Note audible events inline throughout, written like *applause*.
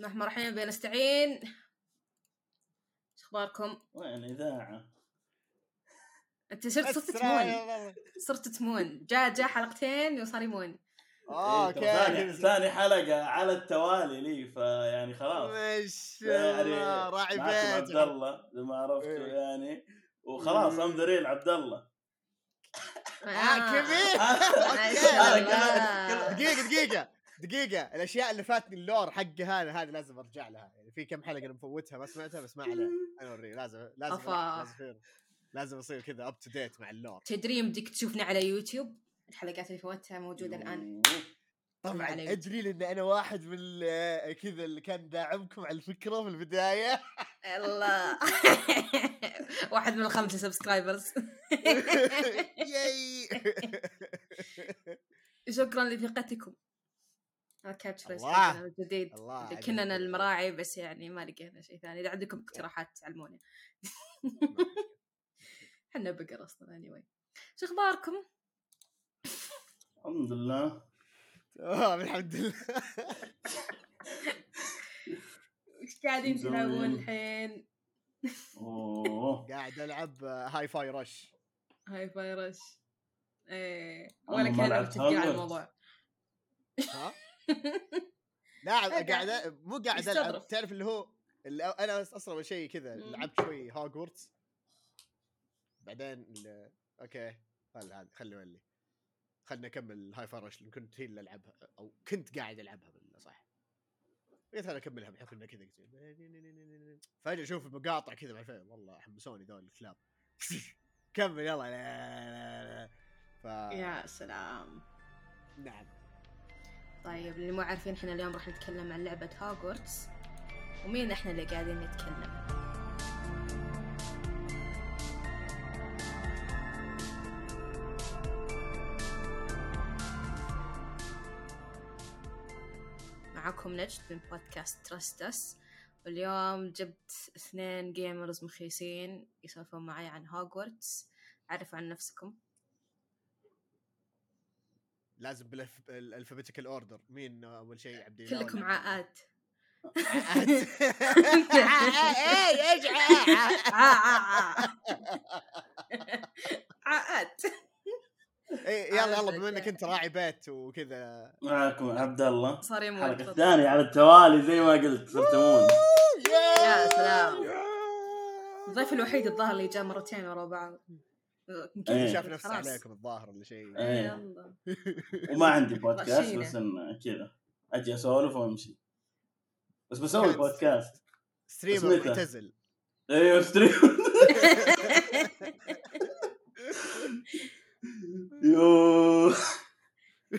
بسم الله الرحمن الرحيم بنستعين شو أخباركم؟ وين إذاعة؟ أنت صرت صرت تمون. صرت تمون. جاء جاء حلقتين وصار يمون. آه إيه، ترى ثاني okay. ثاني حلقة على التوالي لي فيعني خلاص. ما شاء يعني الله راعي معكم عبد بيت الله إذا ما عرفتوا إيه. يعني. وخلاص I'm the real عبد الله. آه، كبير. *laughs* هذا الله. دقيقة الأشياء اللي فاتني ال lore حق هذا هذا لازم أرجع لها. يعني في كم حلقة أنا مفوتها ما سمعتها بس ما عليه. *laughs* أنا اوريه لازم لازم أفا. لازم اصير كذا up to date مع ال lore. تدري يمديك تشوفنا على يوتيوب؟ الحلقات اللي فوتها موجودة الآن. طبعا أدري لأن أنا واحد من كذا اللي كان داعمكم على الفكرة في البداية. الله *laughs* واحد من الخمسة subscribers *laughs* ياي. شكرا لثقتكم كاتش فريز الله. الجديد الله. كنا المراعي بس يعني ما لقينا شيء ثاني إذا عندكم اقتراحات تعلمونا *laughs* إحنا بقر أصلا اني anyway. شو أخباركم؟ الحمد لله آه، الحمد لله *laughs* قاعدين؟ تلعبون الحين؟ أوه *laughs* قاعد ألعب Hi-Fi Rush Hi-Fi Rush إيه أنا ولا كنا لعبت متفقين على. الموضوع ها *laughs* لاعب قاعد- قاعد مو قاعد ألعب. تعرف اللي هو اللي أنا أصلا أول شيء كذا. لعبت شوي هاجورتس بعدين okay خل هذا خلي ولي. خلنا نكمل Hi-Fi Rush اللي كنت هي اللي ألعبها أو كنت قاعد ألعبها بالأصح. قلت أنا أكملها بحكم إنها كذا كذا فجأة أشوف المقاطع كذا مع والله حمسوني ذول الكلاب. *laughs* كمل يلا لا لا لا. ف يا سلام. نعم. طيب اللي مو عارفين إحنا اليوم راح نتكلم عن لعبة هوجورتس ومين إحنا اللي قاعدين نتكلم؟ معكم نجد من بودكاست ترستس واليوم جبت اثنين gamers مخيسين يسولفون معي عن هوجورتس عرفوا عن نفسكم. لازم بال alphabetical order مين أول شيء عبد الله كلكم عاءات. إيه *laughs* إيش عاء؟ عاء عاء عاءات. إيه، يلا يلا بما إنك أنت راعي بيت وكذا. معكم عبد الله. صار يمون. الثانية على التوالي زي ما قلت. صرت أمون. يا سلام. الضيف الوحيد الظاهر اللي جاء مرتين ورا بعض. يمكن إيه. شاف نفسه خلاص. عليكم الظاهر ولا شيء. إيه. يلا. وما *laughs* عندي بودكاست. بس انه كذا. أجي أسولف وأمشي. بس بسوي بودكاست streamer؟ معتزل. أيوه stream *laughs* يو.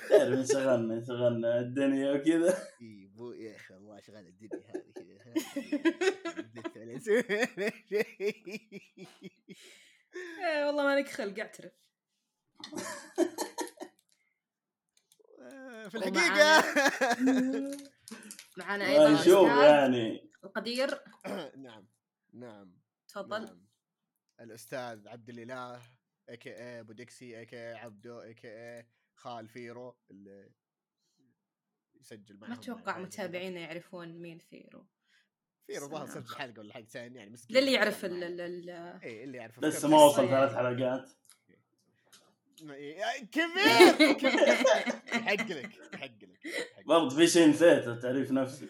تعرف انشغلنا انشغلنا الدنيا وكذا. إي بو يا أخي والله شغال الدنيا هذه كذا. *laughs* إيه، والله مالك خلق اعترف. في الحقيقة. *laughs* معانا ما أيضا نشوف يعني. القدير. *coughs* نعم نعم تفضل. نعم. الأستاذ عبد الإله a.k.a أبو ديكسي اي كي اي عبدو اي كي اي خال فيرو اللي يسجل معهم ما أتوقع متابعينا يعرفون مين فيرو. فيرو ظهر سلام. سجل حلقة ولا حلقتين يعني مسكين. للي يعرف ال ال ال اي اللي يعرف لسه ما وصل. ثلاث حلقات. إيه، كبير كبير. يحق لك يحق لك. برضه في شيء نسيته تعريف نفسي.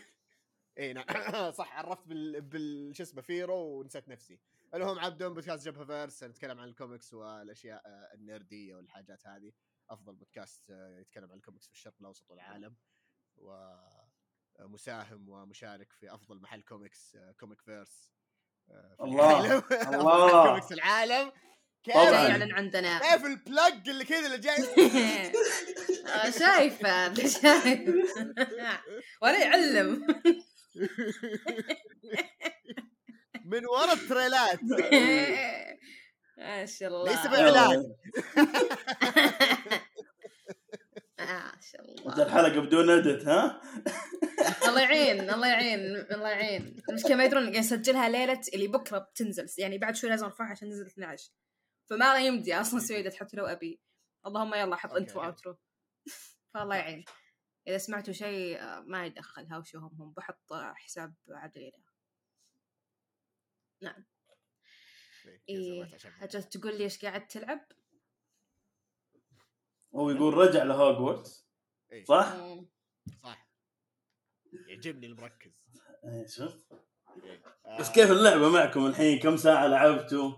اي نعم. *laughs* صح عرفت بال, بال... شو اسمه فيرو ونسيت نفسي. المهم عبدون بودكاست جبهة فيرس نتكلم عن الكوميكس والأشياء آه، النرديه والحاجات هذه. أفضل بودكاست آه، يتكلم عن الكوميكس في الشرق الأوسط والعالم. ومساهم ومشارك في أفضل محل كوميكس آه، كوميك فيرس. آه، في الله، *laughs* الله. كوميكس في العالم. كيف؟ يعلن عندنا. كيف البلاج اللي كذا اللي جاي؟ *laughs* آه، شايف هذا شايف. *laughs* ولا يعلم. من ورا التريلات. ما شاء الله. ليس بإعلان. ما شاء الله. الحلقة بدون ادت ها؟ الله يعين الله يعين الله يعين. المشكلة ما يدرون قاعد نسجلها ليلة اللي بكرة بتنزل. يعني بعد شوي لازم أرفعها عشان نزل 12 فما لا يمدي أصلا أسوي edit حتى لو أبي. اللهم يلا حط. intro outro *laughs* فالله يعين. إذا سمعتوا شيء آه، ما يدخل هاوشوهم هم. بحط حساب عبد الاله نعم. إيه، إيه. عشان- حاجة تقول لي إيش قاعد تلعب؟ هو يقول رجع لهوجورتس. إيه، صح؟ صح. يعجبني المركز. إيه شفت؟ إيه. بس كيف اللعبة معكم الحين؟ كم ساعة لعبتوا؟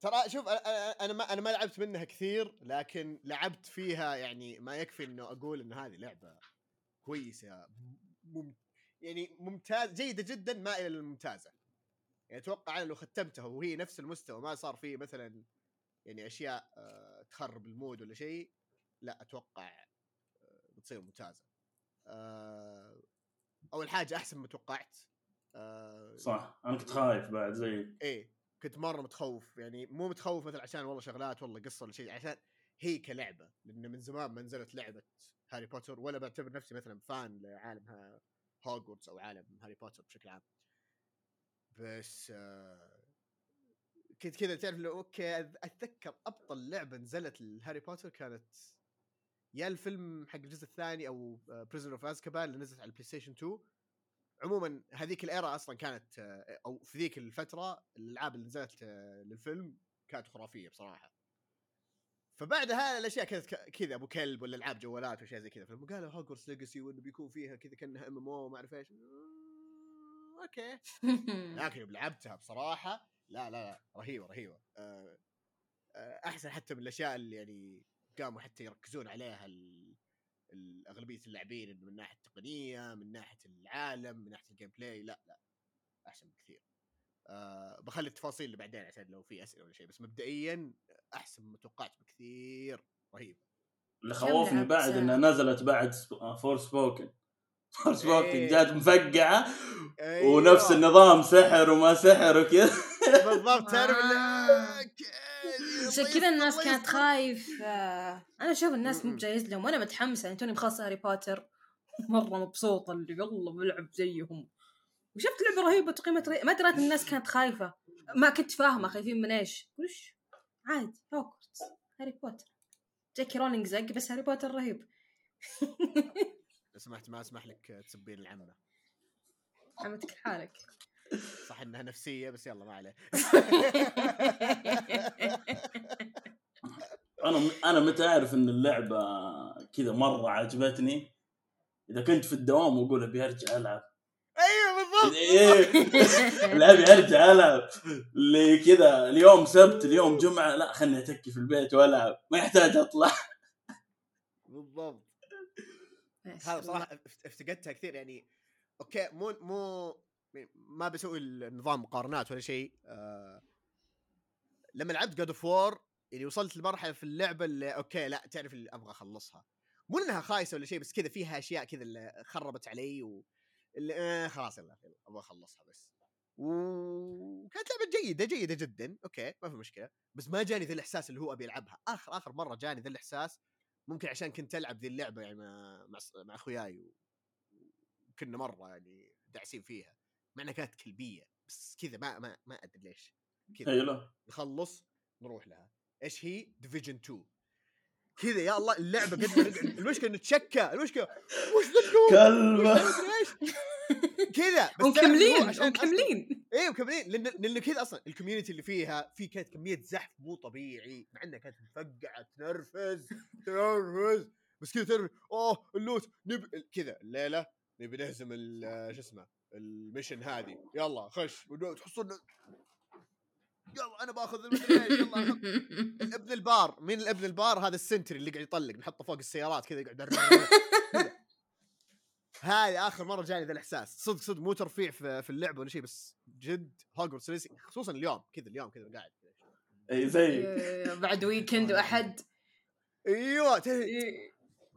ترى شوف أنا- أنا أنا ما أنا ما لعبت منها كثير لكن لعبت فيها يعني ما يكفي إنه أقول إن هذه لعبة كويسة مم يعني ممتاز جيدة جدا مائله للممتازه يعني أتوقع أنا لو ختمتها وهي نفس المستوى ما صار فيه مثلا يعني أشياء آه، تخرب المود ولا شيء لا أتوقع آه، بتصير ممتازة. آه، أول حاجة أحسن ما توقعت. آه، صح أنا كنت خايف بعد زي إيه كنت مرة متخوف يعني مو متخوف مثلا عشان والله شغلات والله قصة ولا شيء عشان هي كلعبة لأن من زمان ما نزلت لعبة هاري بوتر ولا بعتبر نفسي مثلا fan لعالم هوجورتس أو عالم هاري بوتر بشكل عام. بس آه كنت كذا تعرف لو okay أتذكر أبطل لعبة نزلت لهاري بوتر كانت يا الفيلم حق الجزء الثاني أو Prisoner of Azkaban اللي نزلت على ال PlayStation 2 عموما هذيك ال era أصلا كانت آه، أو في ذيك الفترة الألعاب اللي نزلت آه، للفيلم كانت خرافية بصراحة. فبعدها الأشياء كانت ك- كذا أبو كلب ولا ألعاب جوالات وأشياء زي كذا. فلما قالوا Hogwarts Legacy وإنه بيكون فيها كذا كأنها MMO وما أعرف إيش. آه، okay. *laughs* لكن يوم لعبتها بصراحة لا لا لا رهيبة رهيبة. أحسن حتى من الأشياء اللي يعني قاموا حتى يركزون عليها اغلبيه اللاعبين إنه من ناحية التقنية من ناحية العالم من ناحية ال gameplay لا لا أحسن بكثير أه بخلي التفاصيل اللي بعدين عشان لو في أسئلة ولا شيء بس مبدئيا أحسن مما توقعت بكثير رهيب اللي خوفني بعد؟ إنها نزلت بعد Forspoken Forspoken إيه. جات مفقعة أيوة. ونفس النظام سحر وما سحر وكذا بالضبط تعرف *laughs* عشان كذا الناس كانت. خايفة. *laughs* أنا أشوف الناس مو. بجايز لهم. وأنا متحمسة يعني توني مخلصة هاري بوتر. *laughs* مرة مبسوطة اللي يلا بلعب زيهم. وشفت لعبة رهيبة تقييمة رهيبة. ما دريت الناس كانت خايفة. ما كنت فاهمة خايفين من إيش. وش عادي هوكورتس هاري بوتر. J.K. Rowling زق بس هاري بوتر رهيب. *laughs* لو سمحت ما أسمح لك تسبين العمه عمتك لحالك. صح إنها نفسية بس يلا ما عليه. *laughs* أنا أنا متى أعرف إن اللعبة كذا مرة عجبتني؟ إذا كنت في الدوام وأقول أبي أرجع ألعب. أيوه بالضبط. إيه لا أبي أرجع ألعب. اللي كذا اليوم سبت اليوم جمعة لا خلني أتكي في البيت وألعب. ما يحتاج أطلع. بالضبط. هذا افت- افتقدتها كثير يعني okay مو مو ما بسوي النظام مقارنات ولا شيء. آه لما لعبت God of War يعني وصلت لمرحلة في اللعبة اللي okay لا تعرف اللي أبغى أخلصها. مو إنها خايسة ولا شيء بس كذا فيها أشياء كذا اللي خربت علي و اللي آه خلاص يلا يلا، أبغى أخلصها بس. وكانت لعبة جيدة جيدة جدا. okay ما في مشكلة. بس ما جاني ذا الإحساس اللي هو أبي العبها آخر آخر مرة جاني ذا الإحساس ممكن عشان كنت ألعب ذي اللعبة يعني مع مع, مع اخوياي وكنا مرة يعني داعسين فيها. مع انها كانت كلبية بس كذا ما ما ما أدري ليش كذا. اي لا. نخلص نروح لها. إيش هي؟ Division 2 كذا يا الله اللعبة قد ما نقعد *laughs* المشكلة نتشكى المشكلة. وش ذا؟ كلبة. إيش؟ كذا ومكملين أصلاً- ومكملين إيه مكملين لأن لأن كذا أصلا ال community اللي فيها في كانت كمية زحف مو طبيعي. مع إنها كانت مفقعة تنرفز تنرفز. بس كذا تعرف أوه ال loot نب كذا. الليلة نبي نهزم ال- شو اسمه ال mission هذه. يلا خش. تحصلنا. يلا أنا بأخذ يلا ابن البار. مين الابن البار؟ هذا ال sentry اللي قاعد يطلق نحطه فوق السيارات كذا يقعد. *laughs* هذه آخر مرة جاني ذا الإحساس. صدق صدق مو ترفيع في, في اللعبه ولا شيء بس جد Hogwarts Legacy خصوصا اليوم. كذا اليوم كذا قاعد. اي زي بعد weekend *laughs* وأحد. أيوه.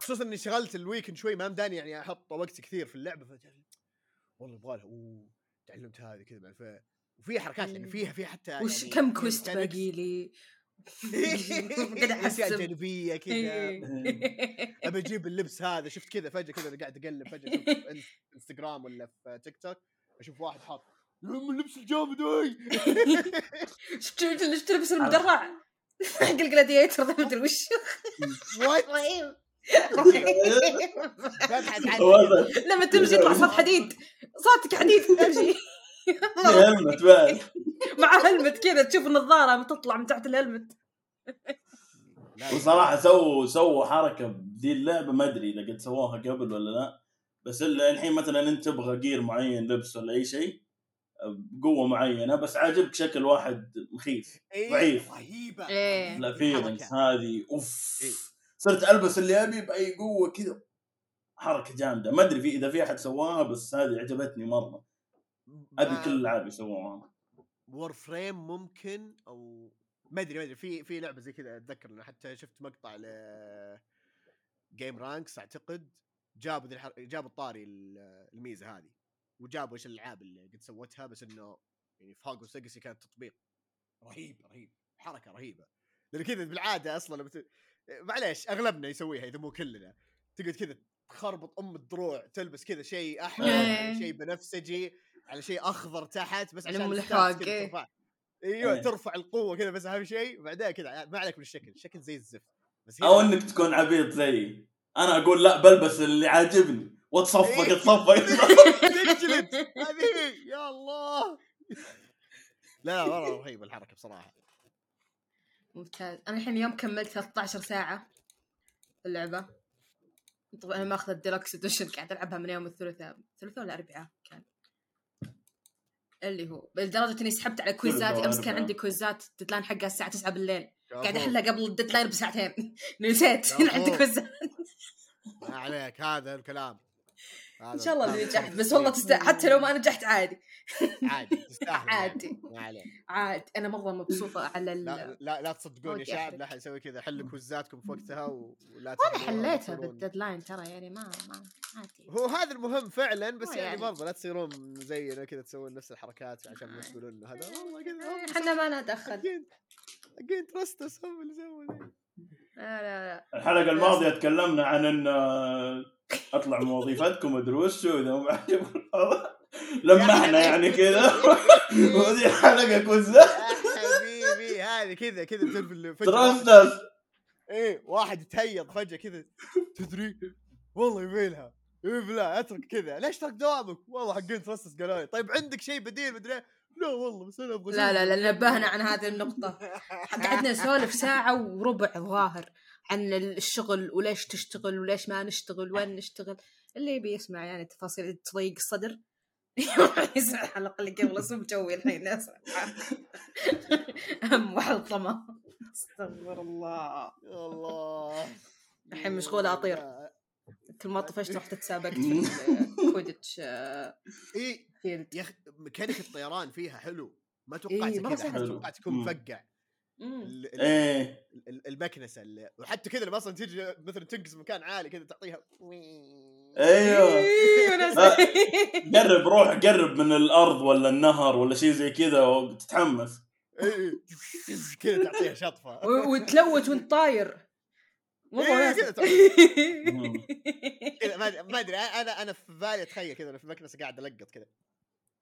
خصوصا إني شغلت ال weekend شوي ما مداني يعني أحط وقت كثير في اللعبة فتعرف والله يبغى لها أوه تعلمت هذه كذا مع الف- وفي حركات يعني فيها فيها حتى وش يعني كم في quest. باقي لي؟ قاعد *laughs* أشياء جانبية كذا. إيه. *laughs* ابى أجيب اللبس هذا شفت كذا فجأة كذا أنا قاعد أقلب فجأة أشوف في إنستغرام ولا في تيك توك أشوف واحد حاط يا عم اللبس الجامد اي *laughs* شفت اللي تلبس المدرع؟ حق الجلاديتر ما أدري وش. رهيب. ببحث. لما تمشي يطلع صوت حديد. صوتك حديد تمشي. *laughs* هلمت بعد. مع هلمت كذا تشوف النظارة تطلع من تحت الهلمت. وصراحة سووا سووا حركة بدي اللعبة ما أدري إذا قد سووها قبل ولا لا. بس ال- الحين مثلا أنت تبغى gear معين لبس ولا أي شيء بقوة معينة بس عاجبك شكل واحد مخيف إيه، ضعيف. رهيبة. إيه. لا feelings حركة. هذه أوف. إيه. صرت ألبس اللي أبي بأي قوة كذا. حركة جامدة. ما أدري في إذا في أحد سواها بس هذه عجبتني مرة. هذه كل الالعاب يسووها. Warframe ممكن أو ما أدري ما أدري. في في لعبة زي كذا أتذكر إنه حتى شفت مقطع ل Gameranx أعتقد. جابوا ذي الحر... جابوا الطاري ال- الميزة هذه. وجابوا إيش الألعاب اللي قد سوتها بس إنه يعني في هاجوس ليجاسي كانت تطبيق. رهيب رهيب. حركة رهيبة. لأن كذا بالعادة أصلا لما. معليش أغلبنا يسويها إذا مو كلنا. تقعد كذا تخربط أم الدروع تلبس كذا شيء أحمر إيه. شيء بنفسجي على شيء أخضر تحت بس عشان إيه. ترفع. أيوه إيه. ترفع القوة كذا بس أهم شيء وبعدين كذا ما عليك من الشكل الشكل زي الزفت. بس أو إنك تكون عبيط زيي. أنا أقول لا بلبس اللي عاجبني واتصفق. اتصفق. *laughs* تنجلد هذه *laughs* يا الله. لا لا والله رهيبه الحركة بصراحة. ممتاز. أنا الحين اليوم كملت 13 ساعة في اللعبة. طبعا أنا ماخذ ال Deluxe Edition قاعد ألعبها من يوم الثلاثاء الثلاثاء ولا الاربعاء كان. اللي هو لدرجة إني سحبت على كويزات ثلاثاء أمس كان. عندي كويزات ال deadline حقها الساعة 9 بالليل. قاعد. أحلها قبل ال deadline بساعتين. *laughs* نسيت. *laughs* عندي كويزات ما عليك هذا الكلام. إن شاء الله اني نجحت بس والله *laughs* تست... حتى لو ما نجحت عادي. عادي تستاهل *laughs* عادي. ما عليك عاد أنا مرة مبسوطة على ال... لا لا, لا تصدقون يا شعب. لا حنسوي كذا حلوا كويزاتكم في وقتها و- ولا تخلوها حليتها بال deadline ترى يعني ما ما عادي. هو هذا المهم فعلا بس يعني, يعني. برضه لا تصيرون زينا كذا تسوون نفس الحركات عشان ما تقولون إنه هذا والله كذا إحنا ما ندخل حقين ترستس هم اللي سووا لا لا. الحلقة الماضية تكلمنا عن إن آه، أطلع من وظيفتكم أدري وشو إذا مو عاجبكم الوضع. لمحنا يعني كذا. *laughs* وهذه حلقة كوزة يا حبيبي هذه كذا كذا ترستس إيه واحد يتهيض فجأة كذا تدري؟ والله يبيلها. إيه بلا أترك كذا. ليش ترك دوامك؟ والله حقين ترستس قالوا لي. طيب عندك شيء بديل مدري إيه؟ لا والله بس أنا أبغى لا لا لا نبهنا عن هذه النقطة. *laughs* قعدنا نسولف ساعة وربع ظاهر. عن الشغل وليش تشتغل وليش ما نشتغل وين نشتغل اللي يبي يسمع يعني تفاصيل تضيق الصدر *laughs* يسمع الحلقة اللي قبل اسم جوي الحين اسمع هم وحلطمة استغفر الله الله الحين مشغولة أطير. لا. كل ما طفشت رحت تسابقت في *laughs* الكويدتش آه، فيلد يا أخي ميكانيك الطيران فيها حلو ما توقعت إيه، كذا. توقعت تكون. مفقع إيه. ال- المكنسة اللي وحتى كذا لما أصلا تيجي مثلا تنقز مكان عالي كذا تعطيها أيوه. إيه، وناس- *laughs* قرب روح قرب من الأرض ولا النهر ولا شيء زي كذا وتتحمس. *laughs* إيه، كذا تعطيها شطفة. وتلوت وانت طاير. إيه، وناس. كذا *laughs* كذا ما أدري أنا أنا في بالي أتخيل كذا في المكنسه قاعد ألقط كذا.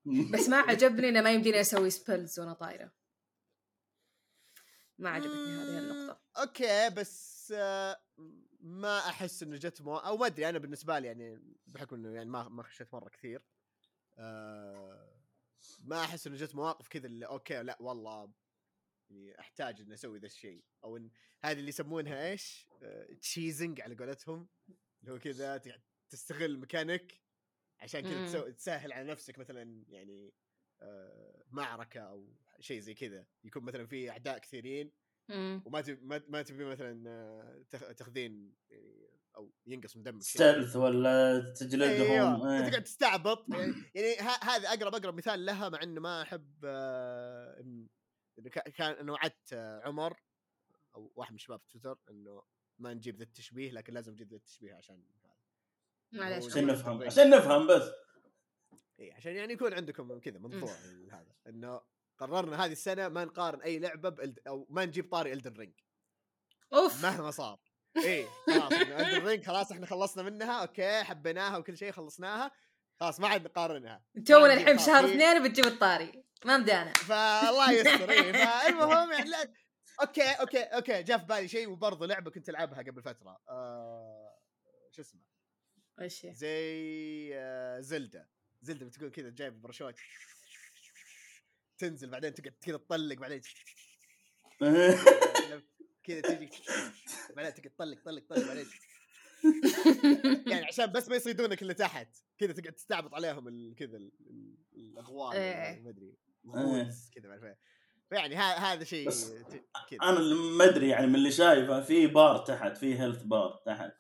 بس ما عجبني إنه ما يمديني أسوي spells وأنا طايرة. ما عجبتني هذه النقطة. okay بس آه، ما أحس إنه جت مو... أو ما أدري أنا بالنسبة لي يعني بحكم إنه يعني ما ما خشيت مرة كثير آه، ما أحس إنه جت مواقف كذا اللي okay لا والله يعني أحتاج إني أسوي ذا الشيء. أو إن هذه اللي يسمونها إيش؟ cheesing على قولتهم اللي هو كذا تستغل مكانك عشان كذا تسهل على نفسك مثلا يعني آه، معركة أو شيء زي كذا. يكون مثلا في أعداء كثيرين. وما تبي ما, ما تبي مثلا آه، تخ- تاخذين يعني أو ينقص من دمك. stealth ولا تجلدهم أيوه. إيه. أنت قاعد تستعبط. يعني, يعني ه- هذا أقرب أقرب مثال لها مع إنه ما أحب آه، كا- كان إنه وعدت آه، عمر أو واحد من الشباب في تويتر إنه ما نجيب ذا التشبيه لكن لازم نجيب ذا التشبيه عشان معليش هو عشان نفهم عشان نفهم بس. اي عشان يعني يكون عندكم كذا منظور هذا إنه قررنا هذه السنة ما نقارن أي لعبة ب Elden أو ما نجيب طاري Elden Ring. أوف! مهما صار. إيه خلاص Elden Ring خلاص إحنا خلصنا منها okay حبيناها وكل شيء خلصناها. خلاص ما عاد نقارنها. تونا الحين في شهر. اثنين بتجيب الطاري. ما بدانا فالله يستر إيه *laughs* فالمهم يعني لا okay okay okay جاء في بالي شيء وبرضه لعبة كنت ألعبها قبل فترة آه شو اسمه؟ أيش؟ زي آه، Zelda Zelda بتكون كذا جايب برشوت تنزل بعدين تقعد كذا تطلق بعدين *laughs* كذا تجي بعدين تقعد تطلق طلق طلق بعدين يعني عشان بس ما يصيدونك اللي تحت. كذا تقعد تستعبط عليهم ال- كذا ال- ال- الأغوال ولا إيه. ما أدري ال ghouls كذا إيه. فيعني هذا شيء أنا ما أدري يعني من اللي شايفه في بار تحت في health bar تحت.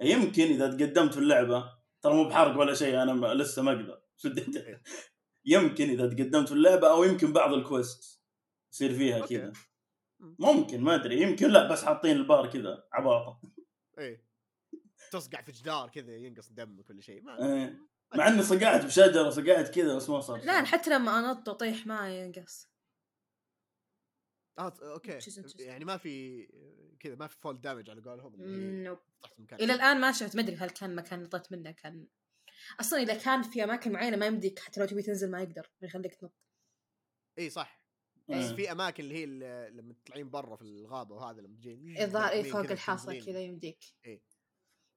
يمكن إذا تقدمت في اللعبة ترى مو بحرق ولا شيء أنا لسه ما أقدر. يمكن إذا تقدمت في اللعبة أو يمكن بعض ال quest يصير فيها. كذا مم. ممكن ما أدري يمكن لا بس حاطين البار كذا عباطه إيه تصقع في جدار كذا ينقص دمك ولا شيء ما إيه. مع إني صقعت بشجرة صقعت كذا بس ما صار لا. حتى لما أنط وأطيح ما ينقص آه okay. يعني ما في كذا ما في fall damage على قولهم nope. إلى الآن ما شفت ما أدري هل كان مكان نطيت منه كان أصلا إذا كان في أماكن معينة ما يمديك حتى لو تبي تنزل ما يقدر ما يخليك تنط إي صح إيه. بس في أماكن اللي هي اللي لما تطلعين برا في الغابة وهذا لما تجين الظاهر اي يمين فوق تنزلين. كذا يمديك إيه.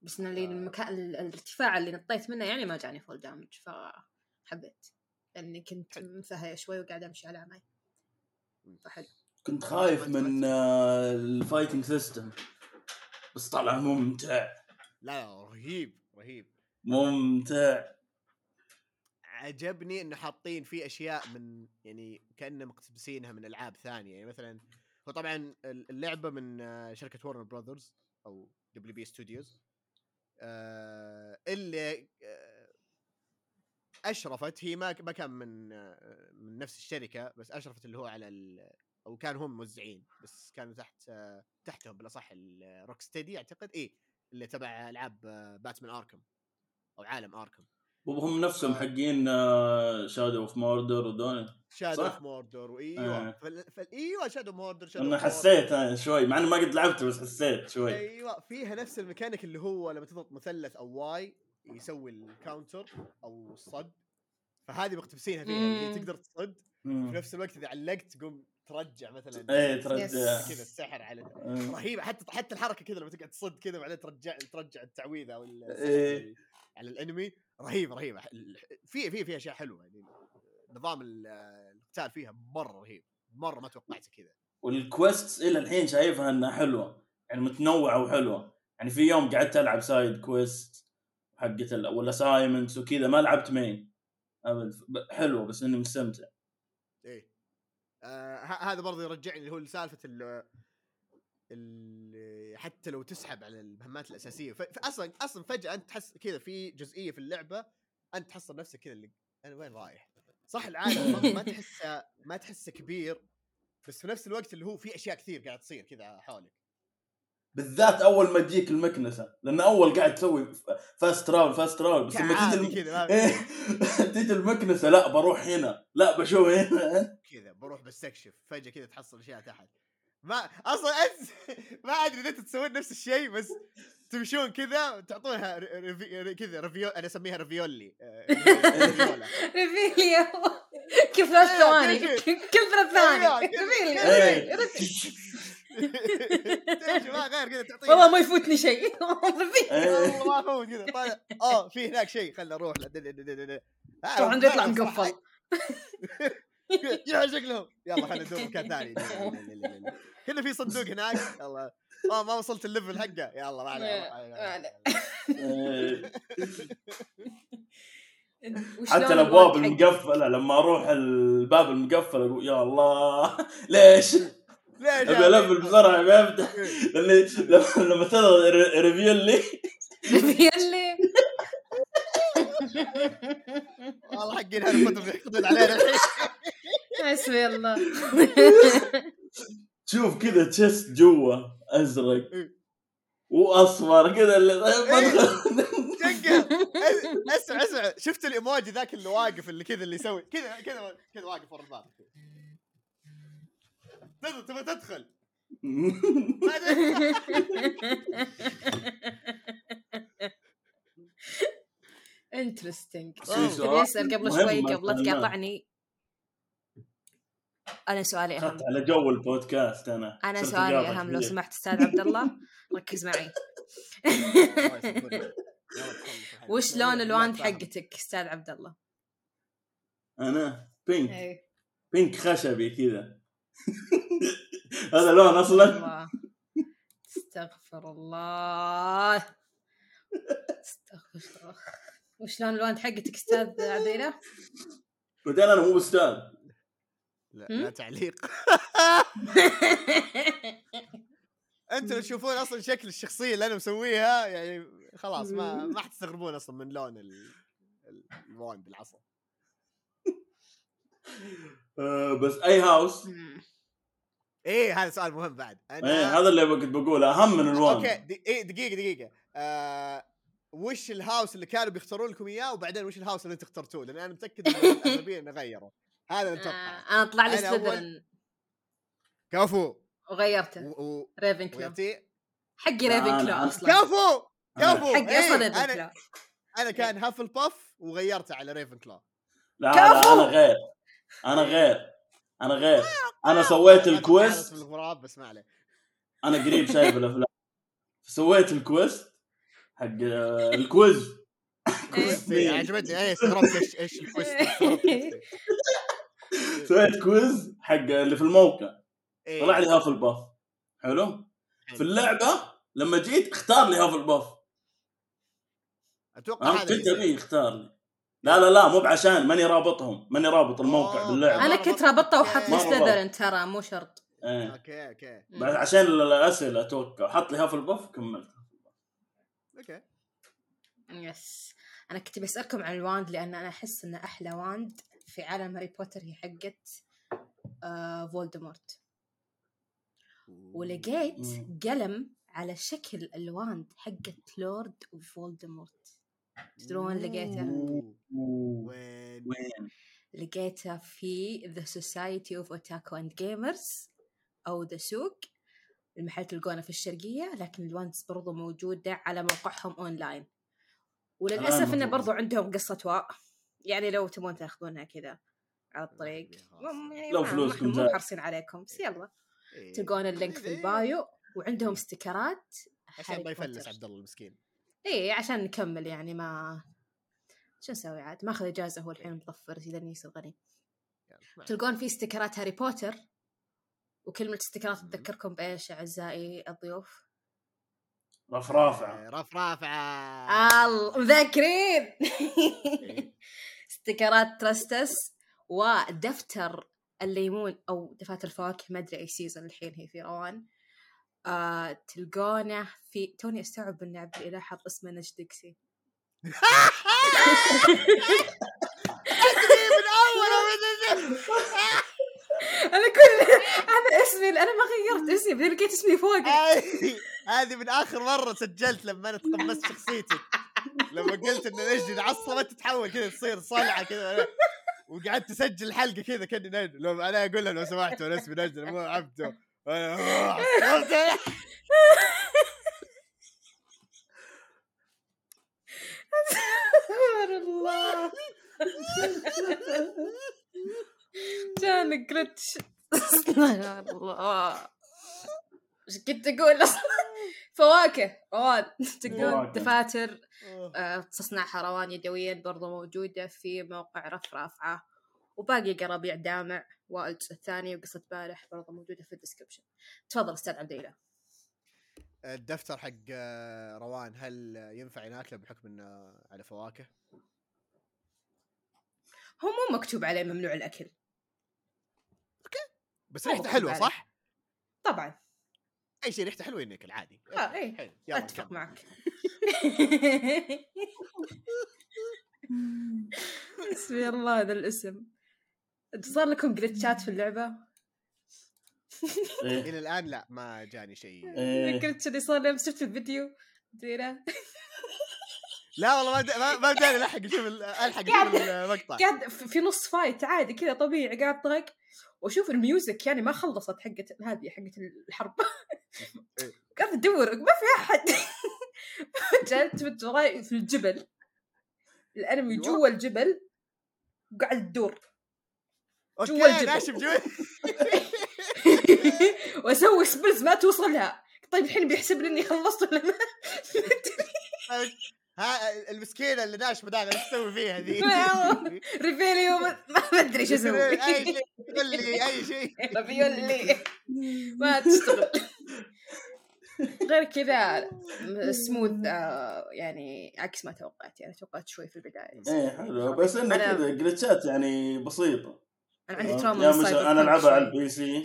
بس إن اللي آه. المكان ال- الارتفاع اللي نطيت منه يعني ما جاني fall damage فحبيت لأني كنت. مفهية شوي وقاعد أمشي على ماي فحلو كنت خايف من آه، ال fighting system بس طلع ممتع لا رهيب رهيب ممتع. عجبني إنه حاطين فيه أشياء من يعني كانه مقتبسينها من ألعاب ثانية. يعني مثلا هو طبعا اللعبة من آه، شركة Warner Brothers أو WB Studios اللي آه، أشرفت هي ما ما كان من آه، من نفس الشركة بس أشرفت اللي هو على ال أو كان هم موزعين بس كانوا تحت تحتهم بالأصح ال Rocksteady أعتقد. اي اللي تبع ألعاب Batman Arkham أو عالم Arkham وهم نفسهم آه. حقين Shadow of Mordor ودول Shadow؟ of Mordor وإيوه آه. فال... فال... إيوه Shadow Mordor Shadow أنا حسيت أنا شوي مع إني ما قد لعبته بس حسيت شوي أيوه فيها نفس الميكانيك اللي هو لما تضغط مثلث أو Y يسوي ال counter أو الصد فهذه مقتبسينها فيها اللي. تقدر تصد في. نفس الوقت إذا علقت تقوم ترجع مثلا إيه ترجع. كذا السحر على آه. رهيبة حتى حتى الحركة كذا لما تقعد تصد كذا بعدين ترجع ترجع التعويذة أو السحر إيه. على- على ال enemy رهيبه ال- في في في أشياء حلوة يعني. نظام ال- القتال فيها مرة رهيب. مرة ما توقعت كذا. وال quest إلى الحين شايفها إنها حلوة. يعني متنوعة وحلوة. يعني في يوم قعدت ألعب side quest حقت ال- ولا assignments وكذا ما لعبت main أبد. حلوة بس إني مستمتع. إيه. آه هذا برضه يرجعني اللي هو سالفه ال ال- حتى لو تسحب على المهمات الأساسية. فاصلا أصلا فجأة أنت تحس كذا في جزئية في اللعبة أنت تحصل نفسك كذا اللي أنا وين رايح؟ صح العالم ما- تحسه ما تحسه كبير بس في نفس الوقت اللي هو في أشياء كثير قاعد تصير كذا حولك. بالذات أول ما تجيك المكنسة لأن أول قاعد تسوي fast travel fast travel بس لما تجي الم... إيه *laughs* تجي المكنسة لا بروح هنا. لا بشوف هنا. كذا بروح بستكشف. فجأة كذا تحصل أشياء تحت. ما أصلا أنت *laughs* ما أدري إذا تسوون نفس الشيء بس تمشون كذا تعطونها R- Reve... كذا Reveo أنا أسميها Reveoli آه، Reveola. Revelio كل ثلاث ثواني كل ثلاث ثواني ما غير كذا والله ما يفوتني شيء. *laughs* والله ما فوت كذا طالع. آه في هناك شيء. خلنا نروح. لا. آه، طبعا يطلع مقفل. *laughs* يا شكلهم. يلا خلينا ندور مكان ثاني. كنا في صندوق هناك. يلا. ما ما وصلت ال level حقه. يلا ما عليه إيه. *laughs* حتى الأبواب المقفلة لما أروح الباب المقفل أقول يا الله. *laughs* ليش؟ ليش أبي ال level بسرعة ما يفتح لأني لما لما تضغط Revelio. Revelio والله حقين هاري بوتر بيحقدون علينا الحين. *laughs* حسبي الله تشوف كذا تشست جوا أزرق. إيه. وأصفر كذا جنقه اسمع اسمع شفت الإيموجي ذاك اللي واقف اللي كذا اللي يسوي؟ كذا كذا كذا واقف ورا الباب تدخل تبغى تدخل. interesting *laughs* تبي أسأل قبل شوي قبل لا. تقاطعني؟ أنا سؤالي أهم. على جو البودكاست أنا. أنا سؤالي أهم. لو. سمحت أستاذ عبد الله *laughs* ركز معي. *laughs* وش لون ال wand. حقتك أستاذ عبد الله؟ أنا pink اي pink خشبي كذا. *laughs* هذا لون أصلا. استغفر الله. استغفر الله. وش لون ال wand حقتك أستاذ عبد الله؟ بعدين أنا مو أستاذ لا, هم؟ لا تعليق. *laughs* أنتم تشوفون أصلا شكل الشخصية اللي أنا مسويها يعني خلاص ما ما حتستغربون أصلا من لون ال... ال- ال wand العصا آه، بس أي house إيه هذا سؤال مهم بعد. أنا إيه هذا اللي كنت بقوله أهم من ال wand okay دي... إيه دقيقة دقيقة. آه... وش ال house اللي كانوا بيختارون لكم إياه؟ وبعدين وش ال house اللي انت اخترتوه؟ لأن أنا متأكد إن الاغلبيه انه غيروا هذا اللي أتوقع. آه، أنا طلع لي أنا Slytherin كفو وغيرته. و... و... Ravenclaw ويعطيه حقي Raven أنا- claw أنا- أصلا. كفو كفو حقي إيه، أصلا Raven أنا claw أنا كان Hufflepuff وغيرته على Ravenclaw لا لا! أنا غير. أنا غير. أنا غير. أنا سويت ال quest. بس ما عليه. أنا قريب شايف الأفلام. سويت ال quest حق آه، ال quiz. إيه. *laughs* إيه، عجبتني. إيه استغربت إيش إيش ال quest. *laughs* سويت quiz حق اللي في الموقع. إيه. طلع لي Hufflepuff حلو؟ في اللعبة لما جيت اختار لي Hufflepuff أتوقع هذا كنت يصير. ابيه يختار لي. لا لا لا مو بعشان ماني رابطهم. ماني رابط الموقع. باللعبة. أنا كنت رابطه وحط لي مرة Slytherin ترى مو شرط. إيه. okay okay. بعد عشان الأسئلة أتوقع. حط لي Hufflepuff وكملت. okay. yes أنا كنت بسألكم عن ال wand لأن أنا أحس ان أحلى wand. في عالم Harry Potter هي حقت آه Voldemort. ولقيت. قلم على شكل ال wand حقت Lord Voldemort. تدرون وين لقيته؟ وين؟ وين؟ لقيتها في The Society of Otaku and Gamers أو the SOG المحل تلقونه في الشرقية لكن ال wands برضو موجودة على موقعهم أونلاين وللأسف إنه. برضو عندهم قصة واء. يعني لو تبون تاخذونها كذا على الطريق. مم- يعني لو فلوسكم مو زاد. حريصين عليكم بس يلا إيه. تلقون ال link في إيه. ال bio وعندهم استيكرات عشان ما يفلس. عبد الله المسكين إيه عشان نكمل يعني ما شو نسوي عاد ماخذ إجازة هو الحين مطفر إذا يصير غني تلقون في استيكرات هاري بوتر وكلمة استيكرات تذكركم بإيش أعزائي الضيوف؟ رفرافه إيه، رف رافعه الله مذاكرين إيه. *laughs* استيكرات ترستس ودفتر الليمون أو دفاتر الفواكه ما أدري أي سيزون الحين هي في روان. آه تلقونه في توني أستوعب ان عبد الإله حط اسمه نجدكسي *laughs* من أول أنا كل أنا اسمي أنا ما غيرت اسمي بعدين لقيت اسمي فوق هذه هذه من آخر مرة سجلت لما أنا تقمصت شخصيتك لما قلت إن نجدي عصبت تتحول كذا تصير صلعة كذا وقعدت تسجل الحلقة كذا كأني نجد لو أنا أقول لها لو سمحتوا أنا اسمي نجد مو عبده. سبحان الله جاني جلتش سبحان الله. إيش كنت أقول أصلا؟ *laughs* فواكه روان فواكه. دفاتر آه، تصنعها روان يدويا برضو موجودة في موقع رف رافعة. وباقي قرابيع دامع وائل الجزء الثاني وقصة بارح برضو موجودة في الديسكربشن. تفضل أستاذ عبد الإله. الدفتر حق آه، روان هل ينفع يناكله بحكم إنه على فواكه؟ هو مو مكتوب عليه ممنوع الأكل. بس مو ريحته حلوة. صح؟ طبعا. أي شيء ريحته حلوة ينكل عادي إيه. حلو يلا أتفق. معك *laughs* بسم الله هذا الاسم صار لكم جلتشات في اللعبة؟ إيه. إلى الآن لا ما جاني شيء إيه. ال glitch اللي صار لي أمس شفت الفيديو دينا لا والله ما ما ما بداني ألحق أشوف ال- ألحق أشوف المقطع. قاعد في في نص فايت عادي كذا طبيعي قاعد طرق وأشوف ال music يعني ما خلصت حقت هذه حقت الحرب. إيه. قاعد أدور ما في أحد. جلت من وراي في الجبل. ال enemy. جوا الجبل وقاعد تدور. جوا الجبل. جوا. *laughs* وأسوي spells ما توصل لها طيب الحين بيحسب لي إني خلصت ولا ما. ها المسكينة اللي ناش بداغ إيش تسوي فيها ذي؟ Revelio *laughs* ما *laughs* ما أدري إيش أسوي. أي شيء قول لي أي شيء. *laughs* Revelio ما تشتغل. غير كذا سموث آه، يعني عكس ما توقعت يعني توقعت شوي في البداية. إيه حلو. بس إنه كذا glitch ات يعني بسيطة. أنا عندي آه، تراما يا أنا ألعبها على. ال PC.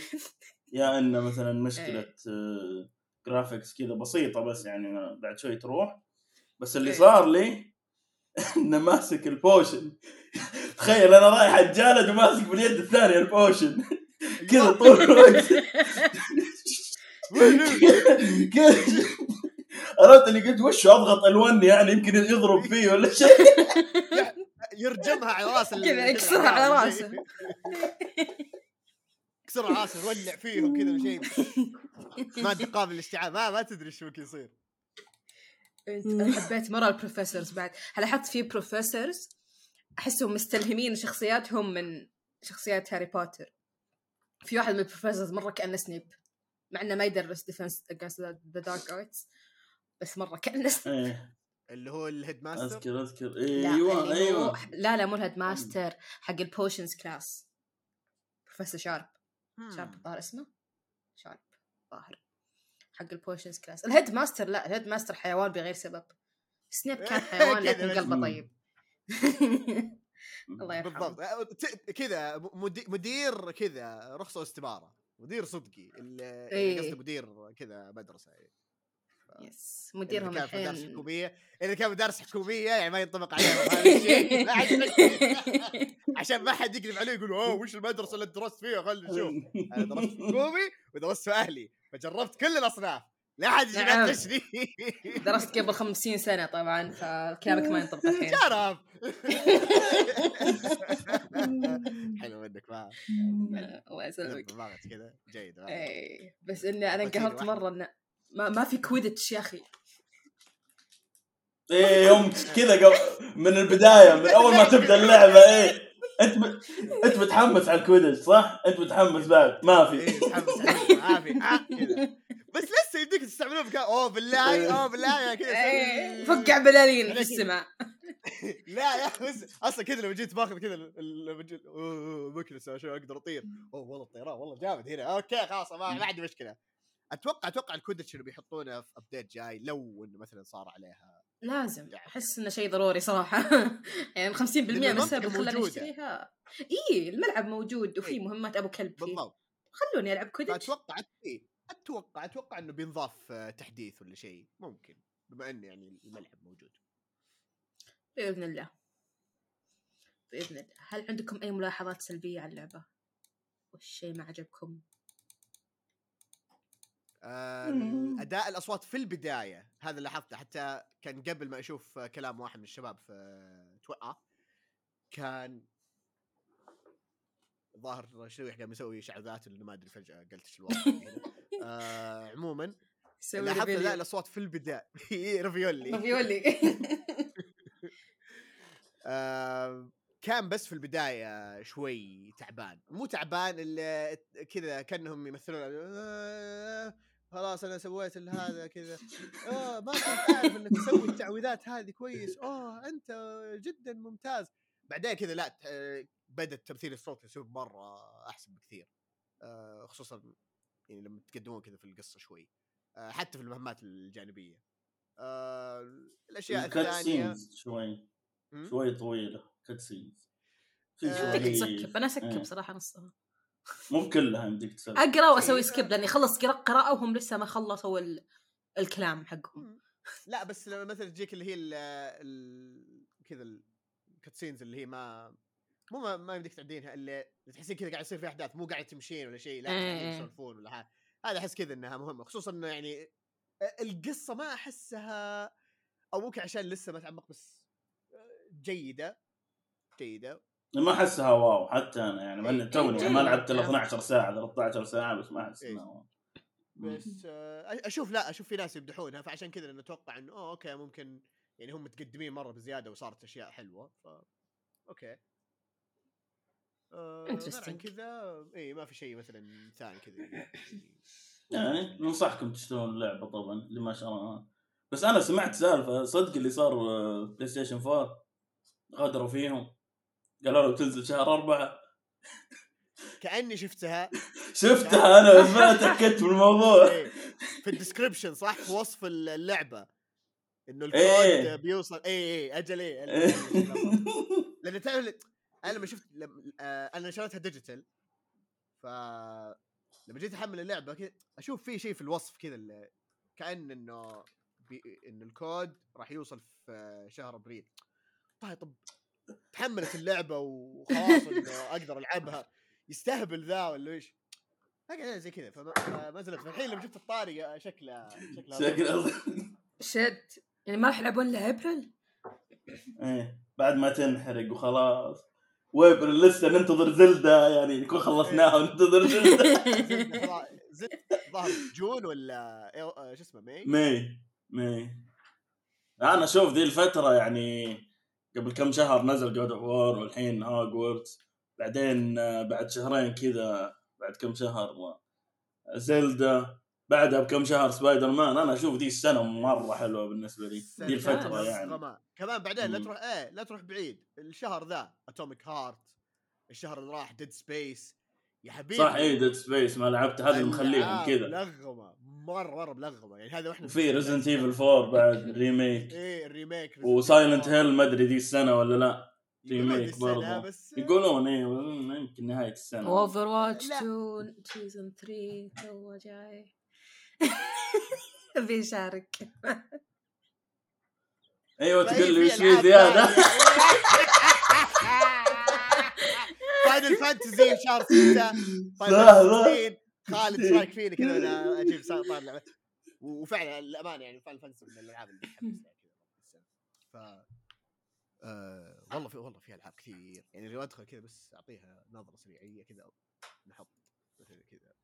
يا إنه مثلا. مشكلة آه، graphics كذا بسيطة بس يعني بعد شوي تروح. بس اللي إيه. صار لي *laughs* إنه ماسك ال potion تخيل أنا رايح اتجالد وماسك باليد الثانية ال potion *laughs* كذا طول الوقت. *laughs* عرفت اللي قلت وش أضغط الون يعني يمكن يضرب فيه ولا شيء؟ يرجمها على رأس ال- كذا يكسرها على رأسه. على راسه يولع فيهم كذا ولا شيء ماده قابله للاشتعال ما ما تدري إيش ممكن يصير. حبيت مرة ال professors بعد. هل لاحظت في professors أحسهم مستلهمين شخصياتهم من شخصيات هاري بوتر. في واحد من ال professors مرة كأنه سنيب مع إنه ما يدرس defense the dark arts بس مرة كأنه *laughs* سنيب. إيه. اللي هو ال headmaster أذكر أذكر. لا أيوه أيوه. لا لا مو ال headmaster حق ال potions class professor Sharp Sharp الظاهر اسمه؟ Sharp ظاهر حق ال potions class ال headmaster لا ال headmaster حيوان بغير سبب سنيب كان *laughs* حيوان لكن. قلبه. طيب *laughs* الله يرحمه بالضبط أه، كذا مدي- مدير كذا رخصة واستمارة مدير صدقي اللي إيه. قصدي مدير كذا مدرسة يعني. يس مديرهم كان في مدارس حكومية اذا كان مدارس *laughs* حكومية يعني ما ينطبق عليهم هذا الشيء عشان ما حد يقلب عليه يقول أوه وش المدرسة اللي درست فيها؟ خلينا نشوف. *laughs* أنا درست حكومي ودرست في أهلي فجربت كل الأصناف. لا حد يجي نعم. *laughs* درست قبل خمسين سنة طبعا فكلامك ما ينطبق الحين. شرف. حلو منك ما الله يسلمك. كذا جيد إيه بس إني أنا انقهرت. مرة إنه ما, ما في كويدتش يا أخي. إيه يوم كذا قبل- من البداية من أول ما تبدأ اللعبة إيه. أنت ب... أنت متحمس على الكويدج صح؟ أنت متحمس بعد؟ ما في. إيه تحمس عليه ما في. آه، كذا. بس لسه يديك تستعملون بكا أوه بالله أوه بالله يا كذا. إيه، فقع بلالين في. السماء. *laughs* لا يا بس أصلا كذا لو جيت باخذ كذا ال- ال- لما جيت أوه، مكنسة عشان أقدر أطير؟ أوه والله الطيران والله جامد هنا. أوكي خلاص ما, ما عندي مشكلة. أتوقع أتوقع ال Quidditch اللي بيحطونه في update جاي لو إنه مثلا صار عليها لازم. يعني. أحس إنه شيء ضروري صراحة. *laughs* يعني 50% من السبب خلاني. أشتريها. اي الملعب موجود وفي إيه. مهمات أبو كلب فيه. بالضبط. خلوني ألعب Quidditch فأتوقع إيه، أتوقع أتوقع إنه بينضاف آه، تحديث ولا شيء. ممكن بما انه يعني الملعب موجود. بإذن الله. بإذن الله. هل عندكم أي ملاحظات سلبية على اللعبة؟ والشيء ما عجبكم. أداء الأصوات في البداية هذا اللي لاحظته حتى كان قبل ما أشوف كلام واحد من الشباب في تويتر كان ظاهر شوي قام يسوي شعبات اللي ما أدري فجأة قلت إيش الوضع هنا. *laughs* آه عموما لاحظت أداء الأصوات في البداية. *laughs* ريفيولي. ريفيولي. *laughs* آه كان بس في البداية شوي تعبان. مو تعبان إلا كذا كأنهم يمثلون آه خلاص أنا سويت ال- هذا كذا. آه ما كنت أعرف إنك تسوي التعويذات هذه كويس. اوه أنت جدا ممتاز. بعدين كذا لا بدا التمثيل الصوتي يصير مرة أحسن بكثير. آه خصوصا يعني لما تقدمون كذا في القصة شوي. آه حتى في المهمات الجانبية. آه الأشياء الثانية سينز شوي؟ شوي طويلة. cutscenes في يمديك شوي ت skip أنا ا skip إيه. صراحة نصها. مو كلها يمديك تسوي أقرأ وأسوي إيه. skip لأني خلص قرأ- قراءه وهم لسه ما خلصوا ال... الكلام حقهم. لا بس لما مثلا تجيك اللي هي ال ال كذا ال cutscenes اللي هي ما مو ما, ما يمديك تعدينها اللي تحسين كذا قاعد يصير في أحداث مو قاعد تمشين ولا شيء لا إيه، قاعدين إيه. يسولفون ولا حاجة هذا أحس كذا إنها مهمة خصوصا إنه يعني القصة ما أحسها أو ممكن عشان لسه ما تعمق بس جيدة جيدة ما أحسها wow حتى أنا يعني إيه، توني جيد. ما لعبت إلا 12 ساعة 13 ساعة بس ما أحس إيه. إنها wow بس آه، أشوف لا أشوف في ناس يمدحونها فعشان كذا أنا أتوقع إنه أوه أوكي ممكن يعني هم متقدمين مرة بزيادة وصارت أشياء حلوة ف أوكي آه عن. كذا اي ما في شيء مثلا ثاني كذا يعني يعني ننصحكم تشترون اللعبه طبعا اللي ما شراها بس أنا سمعت سالفة صدق اللي صار PlayStation 4 غدروا فيهم قالوا له بتنزل شهر أربعة. كأني شفتها. شفتها أنا بس ما تأكدت من الموضوع. *laughs* إيه، في ال description صح؟ في وصف اللعبة. إنه إيه. الكود بيوصل اي اي أجل اي *laughs* لأن تعرف أنا لما شفت لما آه، أنا شريتها digital ف لما جيت أحمل اللعبة كذا أشوف في شيء في الوصف كذا كأن إنه بي... إنه الكود راح يوصل في شهر أبريل. طيب طب تحملت اللعبة وخلاص انه أقدر ألعبها. يستهبل ذا ولا إيش؟ فقعد زي كذا. فما زلت فالحين لما شفت الطاري شكلها شكلها شكل شد يعني ما راح يلعبون إلا ابريل إيه. بعد ما تنحرق وخلاص. وإبريل لسه ننتظر Zelda. يعني نكون خلصناها وننتظر Zelda. *laughs* زد شهر June ولا إيه- شو اسمه May؟ May May أنا أشوف ذي الفترة يعني قبل كم شهر نزل God of War والحين هاجورتس بعدين آه، بعد شهرين كذا بعد كم شهر آه، Zelda بعدها بكم شهر سبايدر مان أنا أشوف ذي السنة مرة حلوة بالنسبة لي الفترة ممتاز. يعني. كمان بعدين لا. تروح إيه لا تروح بعيد الشهر ذا Atomic Heart الشهر اللي راح Dead Space يا حبيبي صح إيه Dead Space ما لعبت هذا اللي مخليهم كذا ملغمه مره مرة ملغمه يعني هذا وإحنا وفي Resident Evil 4 بعد remake إيه ال remake و Silent. Hill ما أدري ذي السنة ولا لا. remake دي برضه. بس يقولون إيه يمكن نهاية السنة. Over watch لا. 2 season 3 تو جاي. *laughs* بيشارك. أيوه فهي تقول لي وش في زيادة؟ Final Fantasy *laughs* شهر 6 صح، صح. خالد إيش رأيك فيني؟ كذا أجيب طار لعبة. وفعلا الامانه يعني Final Fantasy من الألعاب اللي حمستها كذا. ف آه والله في والله في ألعاب كثير. يعني لو أدخل كذا بس أعطيها نظرة سريعية كذا نحط مثلا كذا.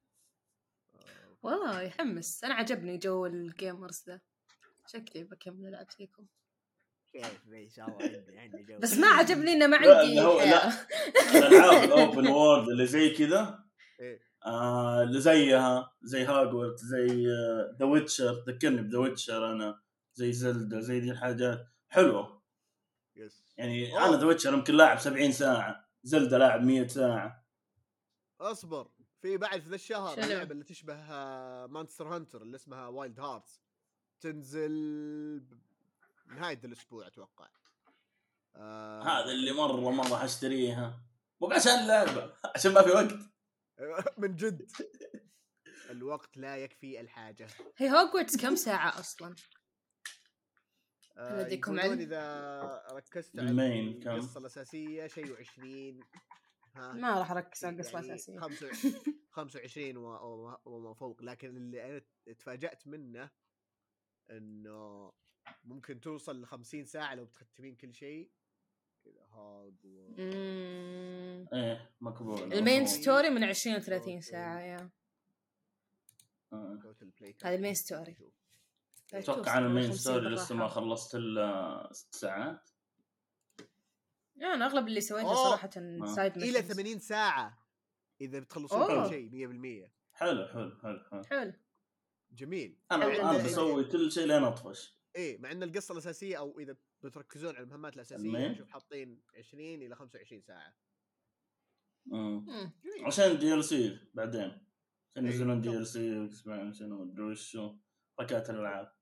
آه، والله يحمس. أنا عجبني جو ال gamers ذا. شكلي بكمل ألعب فيكم. كيف ان شاء الله عندي عندي جو. بس ما عجبني إنه ما عندي لا. الألعاب ال open world اللي زي كذا إيه. آه اللي زيها زي هاجورت زي The Witcher ذكرني ب The Witcher أنا زي Zelda زي ذي الحاجات. حلوة. yes يعني أوه. أنا The Witcher يمكن لاعب 70 ساعة Zelda لاعب 100 ساعة. أصبر. في بعد في ذا الشهر؟ اللعبة اللي تشبه Monster Hunter اللي اسمها Wild Hearts تنزل نهاية الأسبوع أتوقع. آه. هذا اللي مرة مرة حاشتريها مو عشان اللعبة عشان ما في وقت. *laughs* من جد. *laughs* الوقت لا يكفي الحاجة. هي هوجورتس كم ساعة أصلا؟ آه لديكم علم؟ إذا ركزت على ال main كم؟ القصة الأساسية شيء و20 ها. ما راح أركز على القصة يعني الأساسية. 25 25 *laughs* و- و- وما فوق. لكن اللي أنا تفاجأت منه إنه ممكن توصل ل 50 ساعة لو بتختمين كل شيء. كذا هاج و... إيه مقبول ال main. story من 20 ل 30 ساعة يا. آه. هذا ال main story. أتوقع أنا ال main story لسه ما خلصت إلا ست ساعات. يعني أنا أغلب اللي سويته أوه. صراحة side إلى 80 ساعة إذا بتخلصون. كل شيء 100% حلو حلو حلو حلو. حلو. جميل. أنا. أنا بسوي كل شيء لين أطفش. إيه مع إن القصة الأساسية أو إذا بتركزون على المهمات الأساسية؟ أشوف حاطين 20 إلى 25 ساعة. مم. مم. جميل. عشان DLC بعدين. عشان إيه، ينزلون DLC شنو مدري وشو. شركات الألعاب.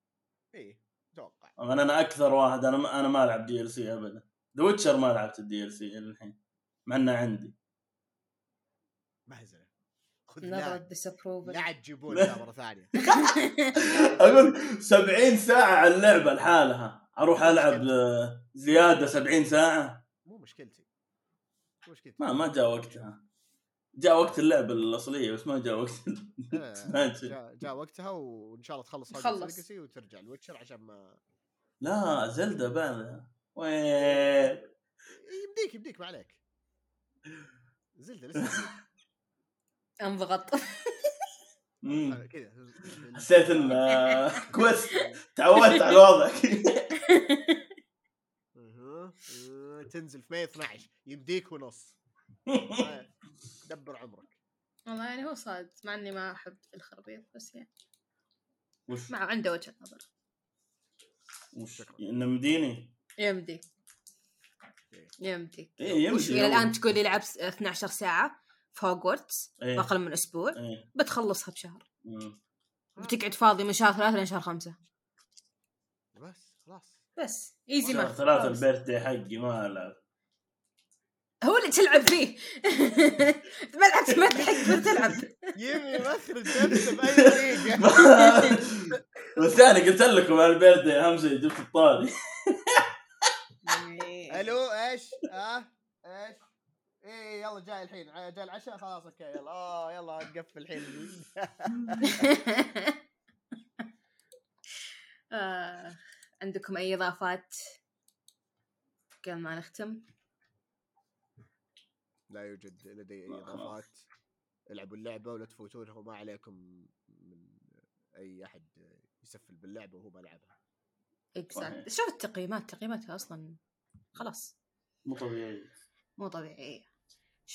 إيه أتوقع. أنا أنا أكثر واحد أنا ما أنا ما ألعب DLC ابدا. The Witcher ما لعبت ال DLC إلى الحين. مع إنه عندي. مهزله خذ نظرة ال disapproval لا تجيبون *laughs* مرة ثانية. أقول 70 ساعة على اللعبة لحالها. أروح ألعب زيادة 70 ساعة؟ مو مشكلتي. مو مشكلتي. ما ما جاء وقتها. جاء وقت اللعبه الأصلية بس ما جاء وقت ماشي. *laughs* جاء جاء وقتها وإن شاء الله تخلص خلص. وترجع. الويتشر عشان ما لا زلدة بعدها وين؟ يمديك يمديك ما عليك. زلدة لسه *laughs* أنضغط. كذا حسيت ان *laughs* quest تعودت على الوضع. تنزل في May 12 يمديك ونص. *laughs* دبر عمرك. والله يعني هو صادق مع إني ما أحب الخربيط بس يعني. وش؟ مع عنده وجهة نظر. وش؟ إنه مديني يمدي يمدي إيه وش يمدي إلى الآن تقول لي لعبت 12 ساعة؟ في هوجورتس إيه. أقل من أسبوع إيه. بتخلصها بشهر. مم. بتقعد فاضي من شهر ثلاثة لين شهر خمسة. بس خلاص. بس ايزي شهر ثلاثة خلاص. البيرثدي حقي ما ألعب. هو اللي تلعب فيه. *laughs* ما لعبت ما تحق تلعب. يبي يمخرج نفسه بأي طريقة. *laughs* يعني قلت لكم على البيرثدي أهم شيء جبت الطاري. *laughs* ألو إيش؟ آه إيش؟ إيه يلا جاي الحين. جاي العشاء خلاص okay. يلا. آه يلا نقفل الحين. *laughs* آه، عندكم أي إضافات قبل ما نختم؟ لا يوجد لدي أي إضافات. العبوا اللعبة ولا تفوتونها وما عليكم من أي أحد يسفل باللعبة وهو ما لعبها. exactly شوف التقييمات تقييماتها أصلا خلاص. مو طبيعي. مو طبيعية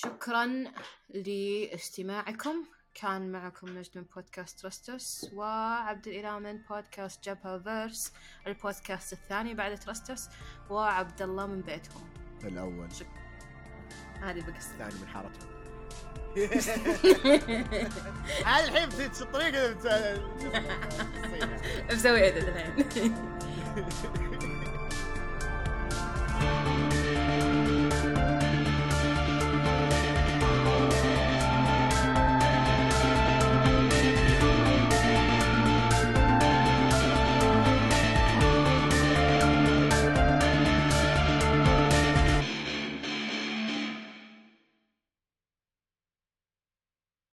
شكرا لاستماعكم. كان معكم نجد من بودكاست ترستس وعبد الإله من بودكاست جبهة فيرس البودكاست الثاني بعد ترستس وعبد الله من بيتهم. الأول. هذه بقصة الثاني من حارتهم. *laughs* *laughs* الحين بتشوف الطريقة مسوي عدد الحين.